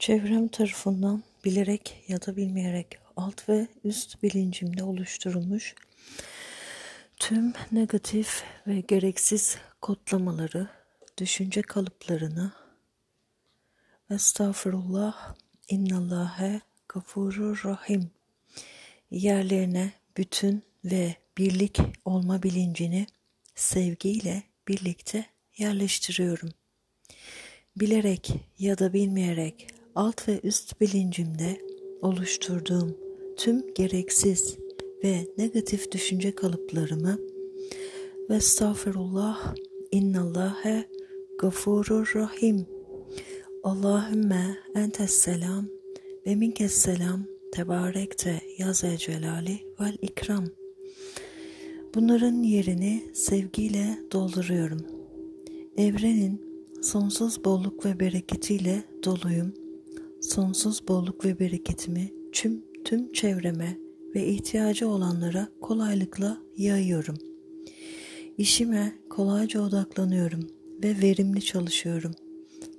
Çevrem tarafından bilerek ya da bilmeyerek alt ve üst bilincimde oluşturulmuş tüm negatif ve gereksiz kodlamaları, düşünce kalıplarını Estağfurullah, innallâhe gafurur rahim yerlerine bütün ve birlik olma bilincini sevgiyle birlikte yerleştiriyorum. Bilerek ya da bilmeyerek alt ve üst bilincimde oluşturduğum tüm gereksiz ve negatif düşünce kalıplarımı ve estağfirullah innallâhe gafurur rahim. Allahümme entes selam ve minkes selam tebarekte yaze celali vel ikram. Bunların yerini sevgiyle dolduruyorum. Evrenin sonsuz bolluk ve bereketiyle doluyum sonsuz bolluk ve bereketimi tüm, tüm çevreme ve ihtiyacı olanlara kolaylıkla yayıyorum. İşime kolayca odaklanıyorum ve verimli çalışıyorum.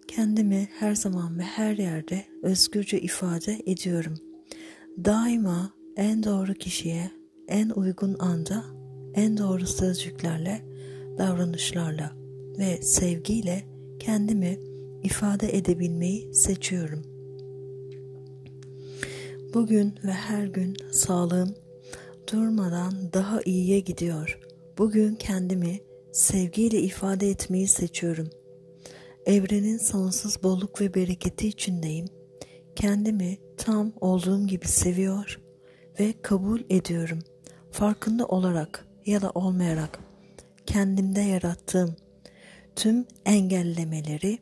Kendimi her zaman ve her yerde özgürce ifade ediyorum. Daima en doğru kişiye, en uygun anda, en doğru sözcüklerle, davranışlarla ve sevgiyle kendimi ifade edebilmeyi seçiyorum. Bugün ve her gün sağlığım durmadan daha iyiye gidiyor. Bugün kendimi sevgiyle ifade etmeyi seçiyorum. Evrenin sonsuz bolluk ve bereketi içindeyim. Kendimi tam olduğum gibi seviyor ve kabul ediyorum. Farkında olarak ya da olmayarak kendimde yarattığım tüm engellemeleri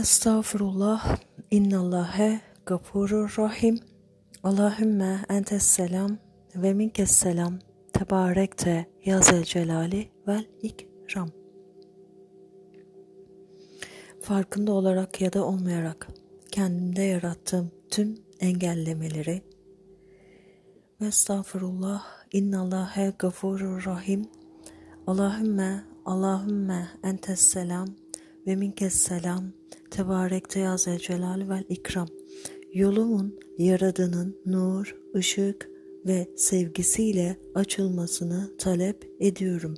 Estağfurullah innallâhe gafurur rahim. Allahümme entes selam ve minkes selam. Tebarekte yazel celali vel ikram. Farkında olarak ya da olmayarak kendimde yarattığım tüm engellemeleri ve estağfurullah innallâhe gafurur rahim. Allahümme Allahümme entes selam ve minkes selam tebarekte ya celal vel ikram yolumun yaradanın nur, ışık ve sevgisiyle açılmasını talep ediyorum.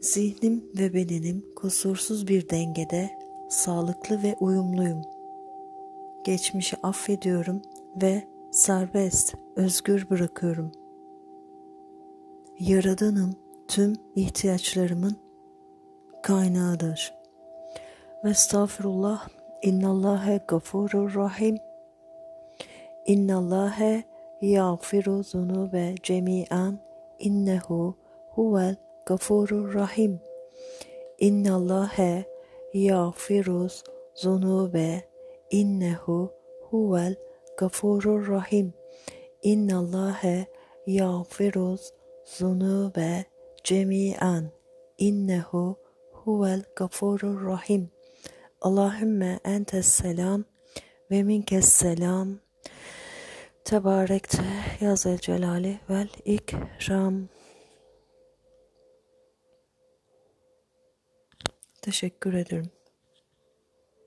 Zihnim ve bedenim kusursuz bir dengede, sağlıklı ve uyumluyum. Geçmişi affediyorum ve serbest, özgür bırakıyorum. Yaradanım tüm ihtiyaçlarımın kaynağıdır. Ve estağfirullah. İnnallâhe gafurur rahim. İnnallâhe yağfiru zunube cemi'an. İnnehu huvel gafurur rahim. İnnallâhe yağfiru zunube innehu huvel gafurur rahim. İnnallâhe yağfiru zunube cemi'an. İnnehu huvel gafurur rahim Allahümme entes selam ve minkes selam. Tebarekte yazel celali vel ikram. Teşekkür ederim